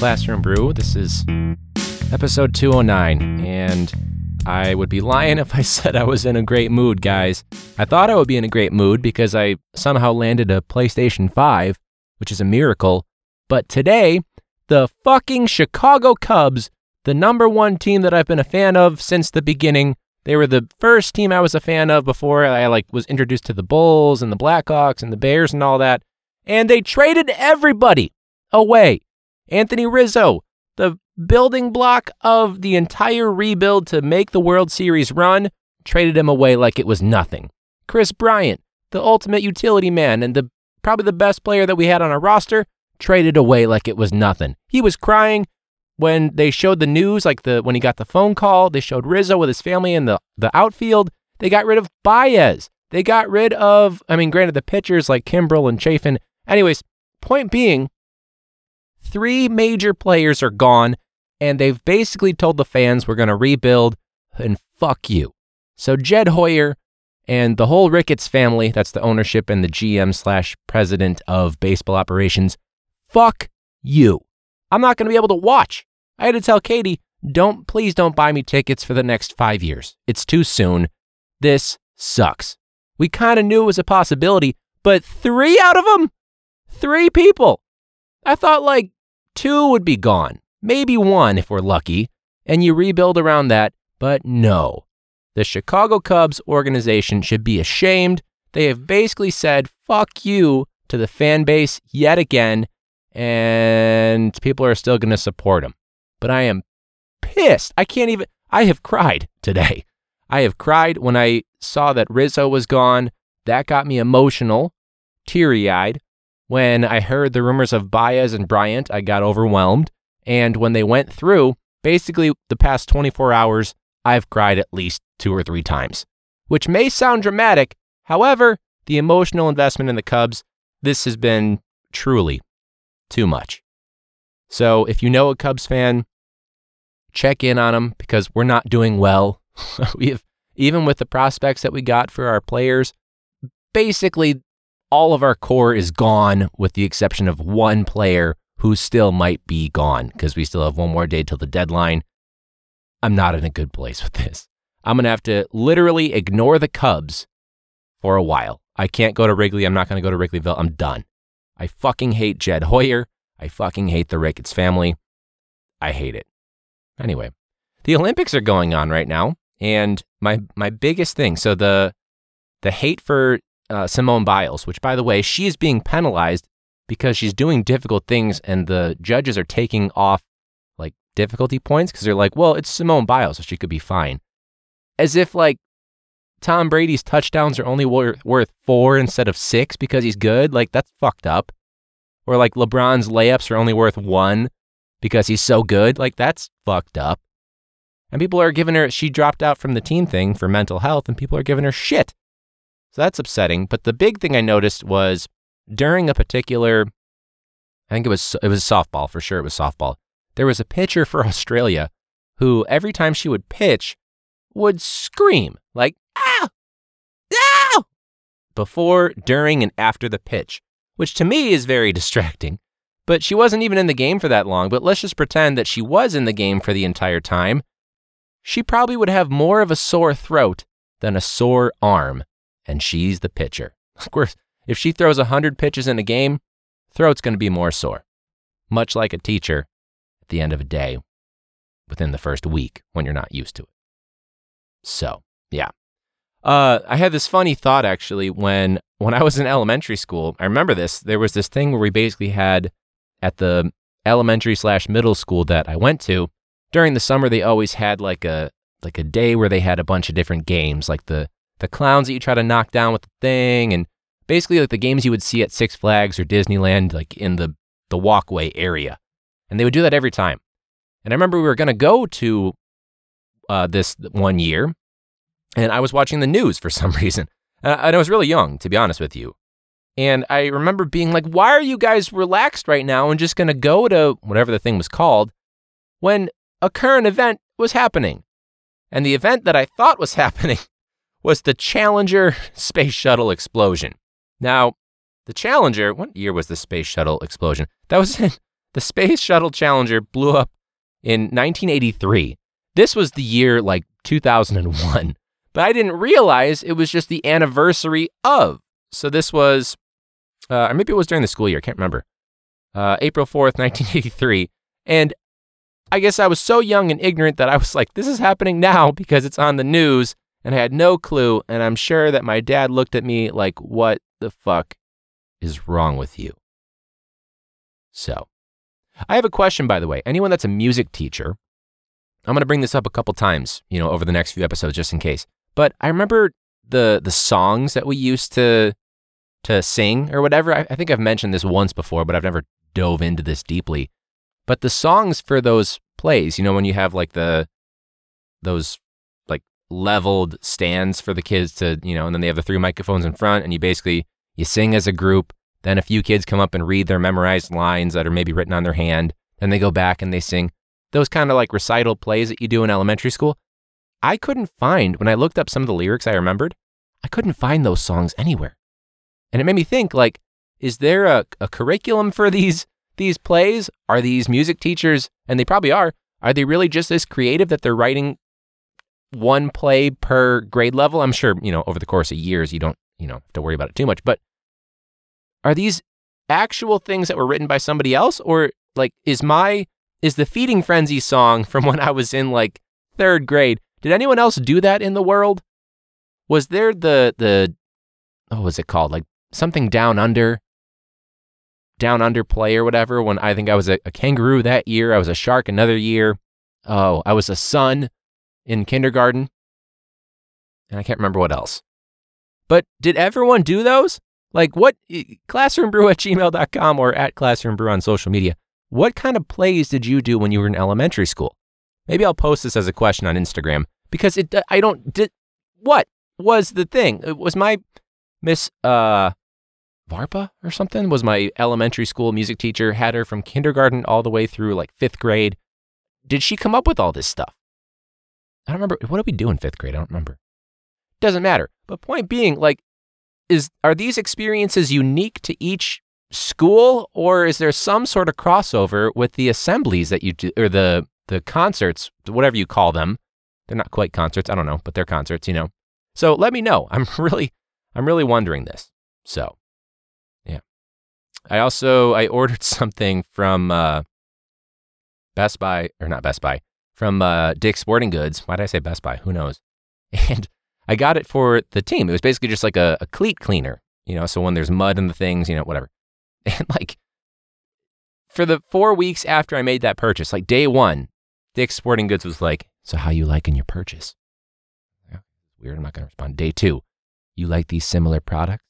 Classroom Brew. This is episode 209, and I would be lying if I said I was in a great mood, guys. I thought I would be in a great mood because I somehow landed a PlayStation 5, which is a miracle. But today, the fucking Chicago Cubs, the number one team that I've been a fan of since the beginning, they were the first team I was a fan of before I like was introduced to the Bulls and the Blackhawks and the Bears and all that. And they traded everybody away. Anthony Rizzo, the building block of the entire rebuild to make the World Series run, traded him away like it was nothing. Kris Bryant, the ultimate utility man and the probably the best player that we had on our roster, traded away like it was nothing. He was crying when they showed the news, like the when he got the phone call, they showed Rizzo with his family in the, the outfield. They got rid of Baez. They got rid of, I mean, granted, the pitchers like Kimbrel and Chafin. Anyways, point being, three major players are gone, and they've basically told the fans we're going to rebuild and fuck you. So Jed Hoyer and the whole Ricketts family, that's the ownership and the GM slash president of baseball operations, fuck you. I'm not going to be able to watch. I had to tell Katie, don't, please don't buy me tickets for the next five years. It's too soon. This sucks. We kind of knew it was a possibility, but three out of them? Three people. I thought like two would be gone, maybe one if we're lucky, and you rebuild around that, but no. The Chicago Cubs organization should be ashamed. They have basically said, fuck you to the fan base yet again, and people are still going to support them but I am pissed. I can't even, I have cried today. I have cried when I saw that Rizzo was gone. That got me emotional, teary eyed. When I heard the rumors of Baez and Bryant, I got overwhelmed. And when they went through, basically the past 24 hours, I've cried at least two or three times, which may sound dramatic. However, the emotional investment in the Cubs, this has been truly too much. So if you know a Cubs fan, check in on them because we're not doing well. we have, even with the prospects that we got for our players, basically all of our core is gone with the exception of one player who still might be gone because we still have one more day till the deadline. I'm not in a good place with this. I'm going to have to literally ignore the Cubs for a while. I can't go to Wrigley. I'm not going to go to Wrigleyville. I'm done. I fucking hate Jed Hoyer. I fucking hate the Ricketts family. I hate it. Anyway, the Olympics are going on right now, and my my biggest thing. So the the hate for uh, Simone Biles, which by the way, she is being penalized because she's doing difficult things, and the judges are taking off like difficulty points because they're like, well, it's Simone Biles, so she could be fine. As if like Tom Brady's touchdowns are only worth, worth four instead of six because he's good. Like that's fucked up. Or like LeBron's layups are only worth one because he's so good. Like, that's fucked up. And people are giving her, she dropped out from the team thing for mental health, and people are giving her shit. So that's upsetting. But the big thing I noticed was during a particular, I think it was it was softball for sure. It was softball. There was a pitcher for Australia who every time she would pitch would scream like "ow, ow" before, during, and after the pitch, which to me is very distracting. But she wasn't even in the game for that long. But let's just pretend that she was in the game for the entire time. She probably would have more of a sore throat than a sore arm. And she's the pitcher. Of course, if she throws 100 pitches in a game, throat's going to be more sore. Much like a teacher at the end of a day within the first week when you're not used to it. So, yeah. Uh, I had this funny thought actually when when I was in elementary school. I remember this. There was this thing where we basically had at the elementary slash middle school that I went to, during the summer they always had like a like a day where they had a bunch of different games, like the the clowns that you try to knock down with the thing, and basically like the games you would see at Six Flags or Disneyland, like in the the walkway area, and they would do that every time. And I remember we were going to go to uh, this one year, and I was watching the news for some reason, and I was really young, to be honest with you. And I remember being like, why are you guys relaxed right now and just going to go to whatever the thing was called when a current event was happening? And the event that I thought was happening was the Challenger space shuttle explosion. Now, the Challenger, what year was the space shuttle explosion? That was in the Space Shuttle Challenger blew up in 1983. This was the year like 2001, but I didn't realize it was just the anniversary of. So this was, uh, or maybe it was during the school year. I can't remember. Uh, April 4th, 1983. And I guess I was so young and ignorant that I was like, this is happening now because it's on the news. And I had no clue. And I'm sure that my dad looked at me like, what the fuck is wrong with you? So, I have a question, by the way. Anyone that's a music teacher, I'm going to bring this up a couple times, you know, over the next few episodes just in case. But I remember the the songs that we used to to sing or whatever. I, I think I've mentioned this once before, but I've never dove into this deeply. But the songs for those plays, you know, when you have like the those leveled stands for the kids to, you know, and then they have the three microphones in front and you basically you sing as a group then a few kids come up and read their memorized lines that are maybe written on their hand. Then they go back and they sing those kind of like recital plays that you do in elementary school. I couldn't find, when I looked up some of the lyrics I remembered, I couldn't find those songs anywhere. And it made me think like, is there a, a curriculum for these these plays? Are these music teachers, and they probably are, are they really just this creative that they're writing one play per grade level? I'm sure, you know, over the course of years you don't, you know, have to worry about it too much. But are these actual things that were written by somebody else? Or like is my is the feeding frenzy song from when I was in like 3rd grade did anyone else do that in the world? Was there the the what was it called? Like something down under? Down under play or whatever when I think I was a, a kangaroo that year I was a shark another year. Oh I was a sun in kindergarten and I can't remember what else but did everyone do those like what classroombrew at gmail.com or at classroombrew on social media. What kind of plays did you do when you were in elementary school? Maybe I'll post this as a question on Instagram because it I don't did what was the thing? It was my Miss uh Varpa or something was my elementary school music teacher had her from kindergarten all the way through like 5th grade. Did she come up with all this stuff? I don't remember. What did we do in 5th grade? I don't remember. Doesn't matter. But point being like is are these experiences unique to each school or is there some sort of crossover with the assemblies that you do or the the concerts whatever you call them they're not quite concerts i don't know but they're concerts you know so let me know i'm really i'm really wondering this so yeah i also i ordered something from uh best buy or not best buy from uh dick's sporting goods why did i say best buy who knows and I got it for the team. It was basically just like a, a cleat cleaner, you know, so when there's mud in the things, you know, whatever. And like for the four weeks after I made that purchase, like day one, Dick's Sporting Goods was like, So how you liking your purchase? Yeah, weird. I'm not gonna respond. Day two, you like these similar products?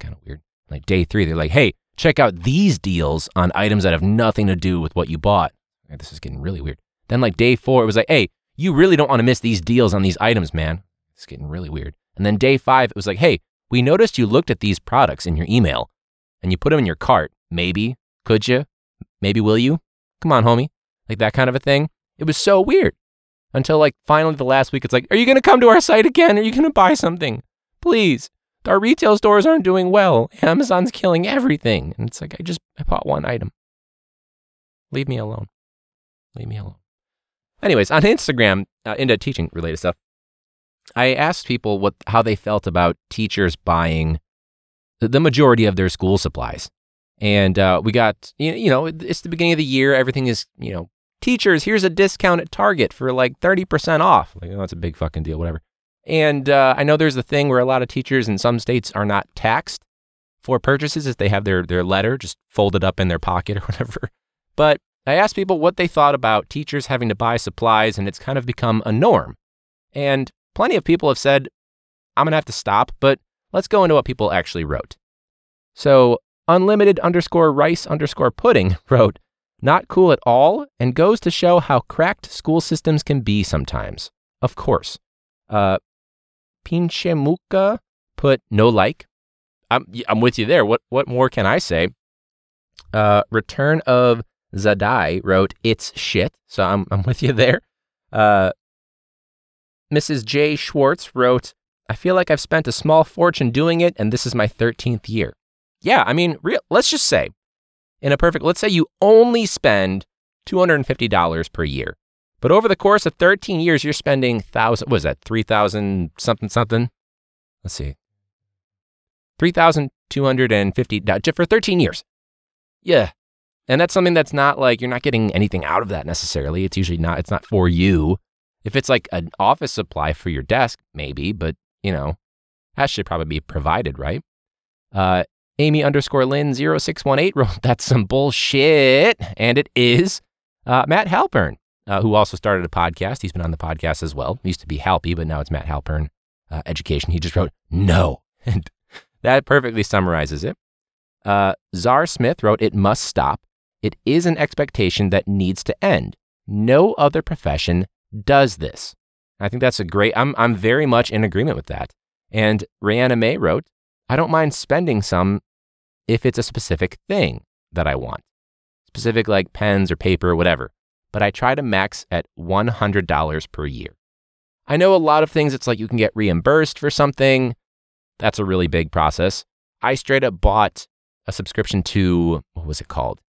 Kind of weird. Like day three, they're like, Hey, check out these deals on items that have nothing to do with what you bought. This is getting really weird. Then like day four, it was like, Hey, you really don't want to miss these deals on these items, man. It's getting really weird. And then day five, it was like, hey, we noticed you looked at these products in your email and you put them in your cart. Maybe, could you? Maybe will you? Come on, homie. Like that kind of a thing. It was so weird until like finally the last week, it's like, are you going to come to our site again? Are you going to buy something? Please. Our retail stores aren't doing well. Amazon's killing everything. And it's like, I just, I bought one item. Leave me alone. Leave me alone. Anyways, on Instagram, uh, into teaching related stuff, I asked people what how they felt about teachers buying the majority of their school supplies, and uh, we got you know it's the beginning of the year. Everything is you know teachers. Here's a discount at Target for like thirty percent off. Like oh, that's a big fucking deal, whatever. And uh, I know there's a thing where a lot of teachers in some states are not taxed for purchases if they have their their letter just folded up in their pocket or whatever. But I asked people what they thought about teachers having to buy supplies, and it's kind of become a norm. And plenty of people have said, I'm going to have to stop, but let's go into what people actually wrote. So, unlimited underscore rice underscore pudding wrote, not cool at all, and goes to show how cracked school systems can be sometimes. Of course. Uh, Pinchemuka put no like. I'm, I'm with you there. What, what more can I say? Uh, Return of Zadai wrote, it's shit. So I'm, I'm with you there. Uh, Mrs. J. Schwartz wrote, I feel like I've spent a small fortune doing it, and this is my 13th year. Yeah, I mean, real, let's just say in a perfect, let's say you only spend $250 per year. But over the course of 13 years, you're spending thousand, what is that, 3,000 something something? Let's see. 3,250 for 13 years. Yeah. And that's something that's not like you're not getting anything out of that necessarily. It's usually not, it's not for you. If it's like an office supply for your desk, maybe, but you know, that should probably be provided, right? Uh, Amy underscore Lynn 0618 wrote, That's some bullshit. And it is. Uh, Matt Halpern, uh, who also started a podcast. He's been on the podcast as well. It used to be Halpy, but now it's Matt Halpern uh, Education. He just wrote, No. And that perfectly summarizes it. Uh, Czar Smith wrote, It must stop. It is an expectation that needs to end. No other profession does this. I think that's a great, I'm, I'm very much in agreement with that. And Rihanna May wrote, I don't mind spending some if it's a specific thing that I want, specific like pens or paper or whatever, but I try to max at $100 per year. I know a lot of things, it's like you can get reimbursed for something. That's a really big process. I straight up bought a subscription to, what was it called?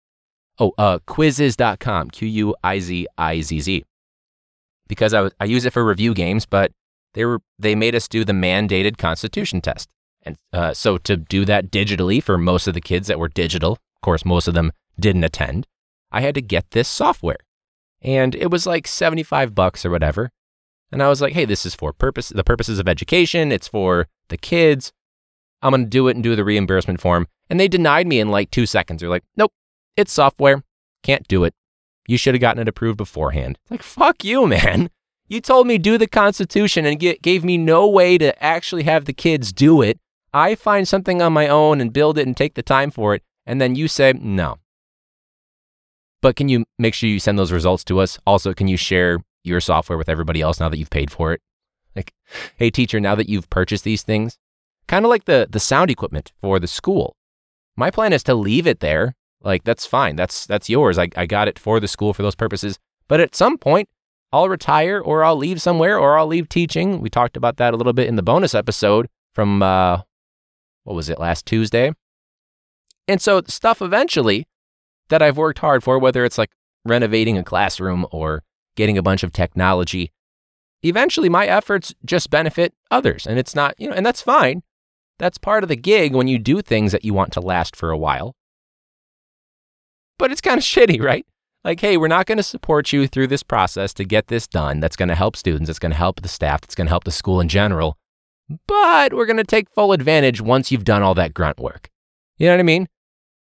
Oh, uh, quizizz.com, Q U I Z I Z Z. Because I, I use it for review games, but they, were, they made us do the mandated constitution test. And uh, so to do that digitally for most of the kids that were digital, of course, most of them didn't attend, I had to get this software. And it was like 75 bucks or whatever. And I was like, hey, this is for purpose the purposes of education. It's for the kids. I'm going to do it and do the reimbursement form. And they denied me in like two seconds. They're like, nope, it's software. Can't do it. You should have gotten it approved beforehand. Like, fuck you, man. You told me do the Constitution and get, gave me no way to actually have the kids do it. I find something on my own and build it and take the time for it. And then you say, no. But can you make sure you send those results to us? Also, can you share your software with everybody else now that you've paid for it? Like, hey, teacher, now that you've purchased these things, kind of like the, the sound equipment for the school. My plan is to leave it there. Like, that's fine. That's, that's yours. I, I got it for the school for those purposes. But at some point, I'll retire or I'll leave somewhere or I'll leave teaching. We talked about that a little bit in the bonus episode from, uh, what was it, last Tuesday? And so, stuff eventually that I've worked hard for, whether it's like renovating a classroom or getting a bunch of technology, eventually my efforts just benefit others. And it's not, you know, and that's fine. That's part of the gig when you do things that you want to last for a while. But it's kind of shitty, right? Like, hey, we're not going to support you through this process to get this done. That's going to help students. it's going to help the staff. it's going to help the school in general. But we're going to take full advantage once you've done all that grunt work. You know what I mean?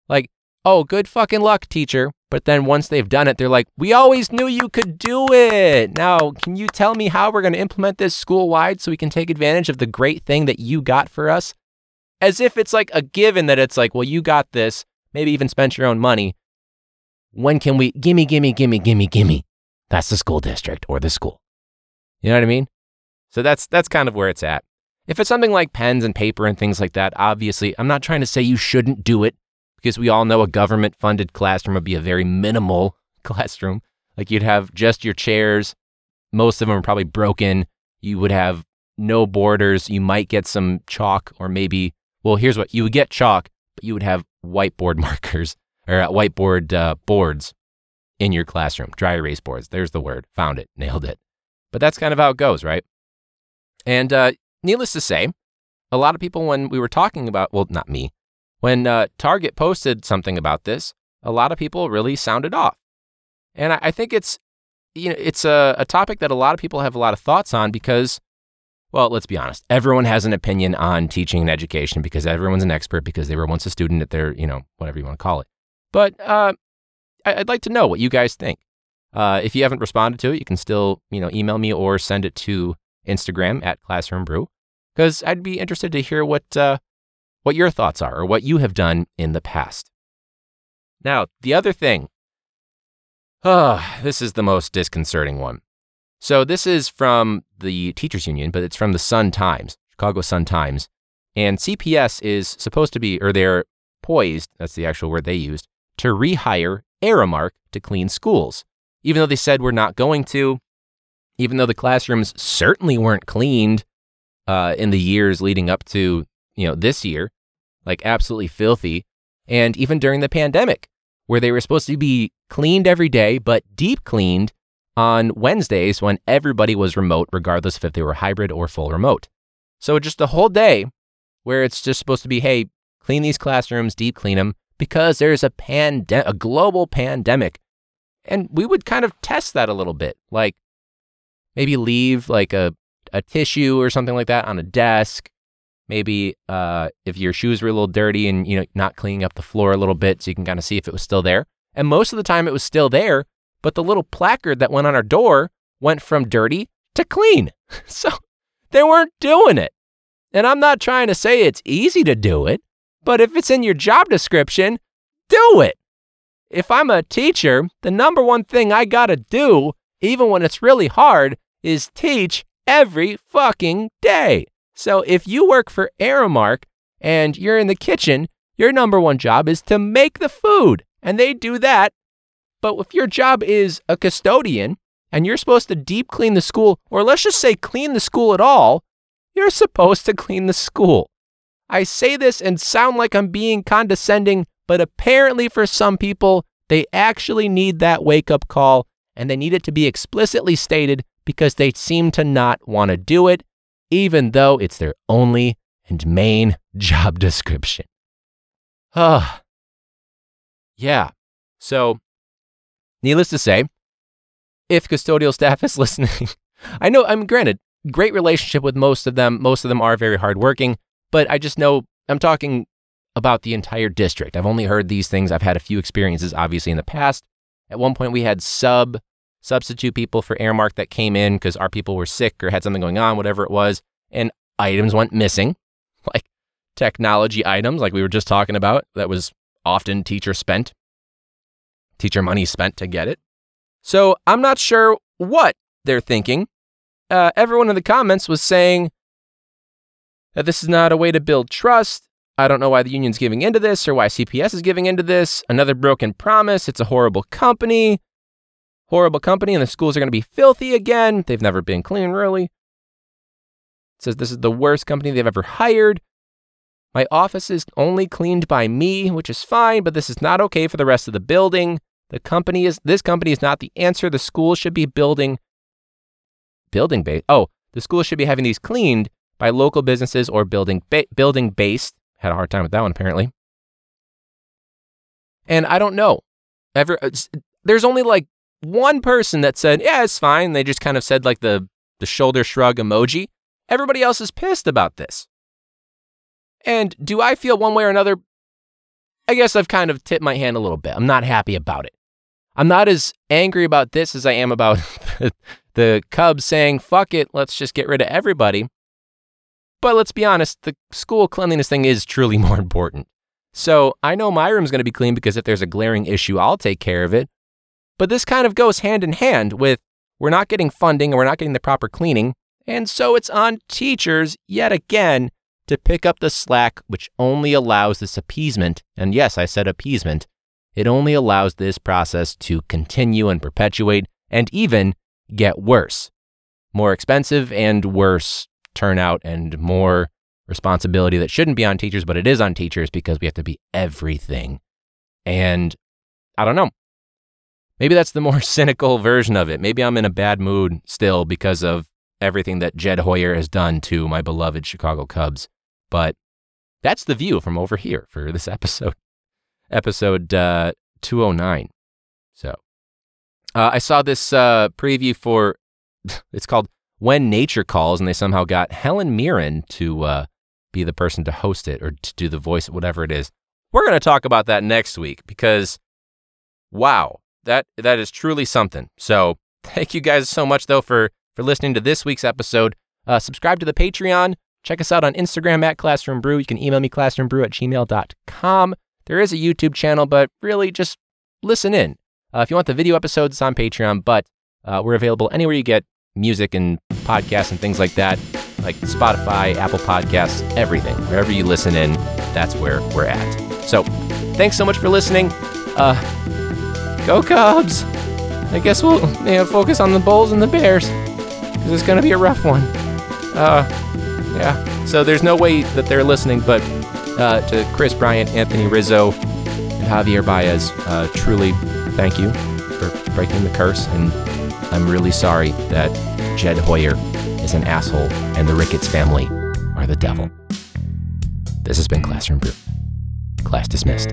Like, oh, good fucking luck, teacher. But then once they've done it, they're like, we always knew you could do it. Now, can you tell me how we're going to implement this school wide so we can take advantage of the great thing that you got for us? As if it's like a given that it's like, well, you got this, maybe even spent your own money. When can we, gimme, gimme, gimme, gimme, gimme? That's the school district or the school. You know what I mean? So that's, that's kind of where it's at. If it's something like pens and paper and things like that, obviously, I'm not trying to say you shouldn't do it because we all know a government funded classroom would be a very minimal classroom. Like you'd have just your chairs, most of them are probably broken. You would have no borders. You might get some chalk or maybe, well, here's what you would get chalk, but you would have whiteboard markers or uh, whiteboard uh, boards in your classroom, dry erase boards. There's the word. Found it, nailed it. But that's kind of how it goes, right? And uh, needless to say, a lot of people, when we were talking about, well, not me, when uh, Target posted something about this, a lot of people really sounded off. And I, I think it's, you know, it's a, a topic that a lot of people have a lot of thoughts on because, well, let's be honest, everyone has an opinion on teaching and education because everyone's an expert because they were once a student at their, you know, whatever you want to call it. But uh, I, would like to know what you guys think. Uh, if you haven't responded to it, you can still, you know, email me or send it to Instagram at Classroom Brew because I'd be interested to hear what uh, what your thoughts are or what you have done in the past. Now, the other thing. Oh, this is the most disconcerting one. So this is from the teachers union, but it's from the Sun Times, Chicago Sun Times. And CPS is supposed to be, or they're poised, that's the actual word they used, to rehire Aramark to clean schools. Even though they said we're not going to, even though the classrooms certainly weren't cleaned uh, in the years leading up to you know this year, like absolutely filthy, and even during the pandemic, where they were supposed to be cleaned every day, but deep cleaned on Wednesdays when everybody was remote, regardless if they were hybrid or full remote. So just a whole day where it's just supposed to be, hey, clean these classrooms, deep clean them, because there's a pande- a global pandemic. And we would kind of test that a little bit, like maybe leave like a, a tissue or something like that on a desk. Maybe uh, if your shoes were a little dirty and you know not cleaning up the floor a little bit, so you can kind of see if it was still there. And most of the time, it was still there, but the little placard that went on our door went from dirty to clean. So they weren't doing it. And I'm not trying to say it's easy to do it, but if it's in your job description, do it. If I'm a teacher, the number one thing I gotta do, even when it's really hard, is teach every fucking day. So if you work for Aramark and you're in the kitchen, your number one job is to make the food, and they do that. But if your job is a custodian and you're supposed to deep clean the school, or let's just say clean the school at all, you're supposed to clean the school. I say this and sound like I'm being condescending, but apparently for some people, they actually need that wake up call and they need it to be explicitly stated because they seem to not want to do it, even though it's their only and main job description. Ah. yeah. So, needless to say, if custodial staff is listening, I know I'm granted great relationship with most of them. Most of them are very hardworking, but I just know I'm talking about the entire district. I've only heard these things. I've had a few experiences, obviously, in the past. At one point, we had sub substitute people for Aramark that came in because our people were sick or had something going on, whatever it was, and items went missing, like technology items, like we were just talking about, that was often teacher spent, teacher money spent to get it. So I'm not sure what they're thinking. Uh, everyone in the comments was saying that this is not a way to build trust. I don't know why the union's giving into this or why CPS is giving into this. Another broken promise. It's a horrible company. Horrible company, and the schools are going to be filthy again. They've never been clean, really. It says this is the worst company they've ever hired. My office is only cleaned by me, which is fine, but this is not okay for the rest of the building. The company is this company is not the answer. The school should be building building base. Oh, the school should be having these cleaned by local businesses or building ba- building based. Had a hard time with that one apparently. And I don't know. Ever uh, there's only like one person that said, "Yeah, it's fine." They just kind of said like the the shoulder shrug emoji. Everybody else is pissed about this. And do I feel one way or another? I guess I've kind of tipped my hand a little bit. I'm not happy about it. I'm not as angry about this as I am about the Cubs saying, fuck it, let's just get rid of everybody. But let's be honest, the school cleanliness thing is truly more important. So I know my room's going to be clean because if there's a glaring issue, I'll take care of it. But this kind of goes hand in hand with we're not getting funding and we're not getting the proper cleaning. And so it's on teachers, yet again, to pick up the slack, which only allows this appeasement. And yes, I said appeasement. It only allows this process to continue and perpetuate and even get worse. More expensive and worse turnout and more responsibility that shouldn't be on teachers, but it is on teachers because we have to be everything. And I don't know. Maybe that's the more cynical version of it. Maybe I'm in a bad mood still because of everything that Jed Hoyer has done to my beloved Chicago Cubs. But that's the view from over here for this episode, episode uh, 209. So uh, I saw this uh, preview for it's called When Nature Calls, and they somehow got Helen Mirren to uh, be the person to host it or to do the voice, whatever it is. We're going to talk about that next week because, wow, that that is truly something. So thank you guys so much though for for listening to this week's episode. Uh, subscribe to the Patreon. Check us out on Instagram at Classroom Brew. You can email me classroombrew at gmail.com. There is a YouTube channel, but really just listen in. Uh, if you want the video episodes, it's on Patreon, but uh, we're available anywhere you get music and podcasts and things like that, like Spotify, Apple Podcasts, everything. Wherever you listen in, that's where we're at. So, thanks so much for listening. Uh, go Cubs! I guess we'll you know, focus on the Bulls and the Bears because it's going to be a rough one. Uh, yeah. So there's no way that they're listening, but uh, to Kris Bryant, Anthony Rizzo, And Javier Baez, uh, truly thank you for breaking the curse. And I'm really sorry that Jed Hoyer is an asshole and the Ricketts family are the devil. This has been Classroom Brew. Class dismissed.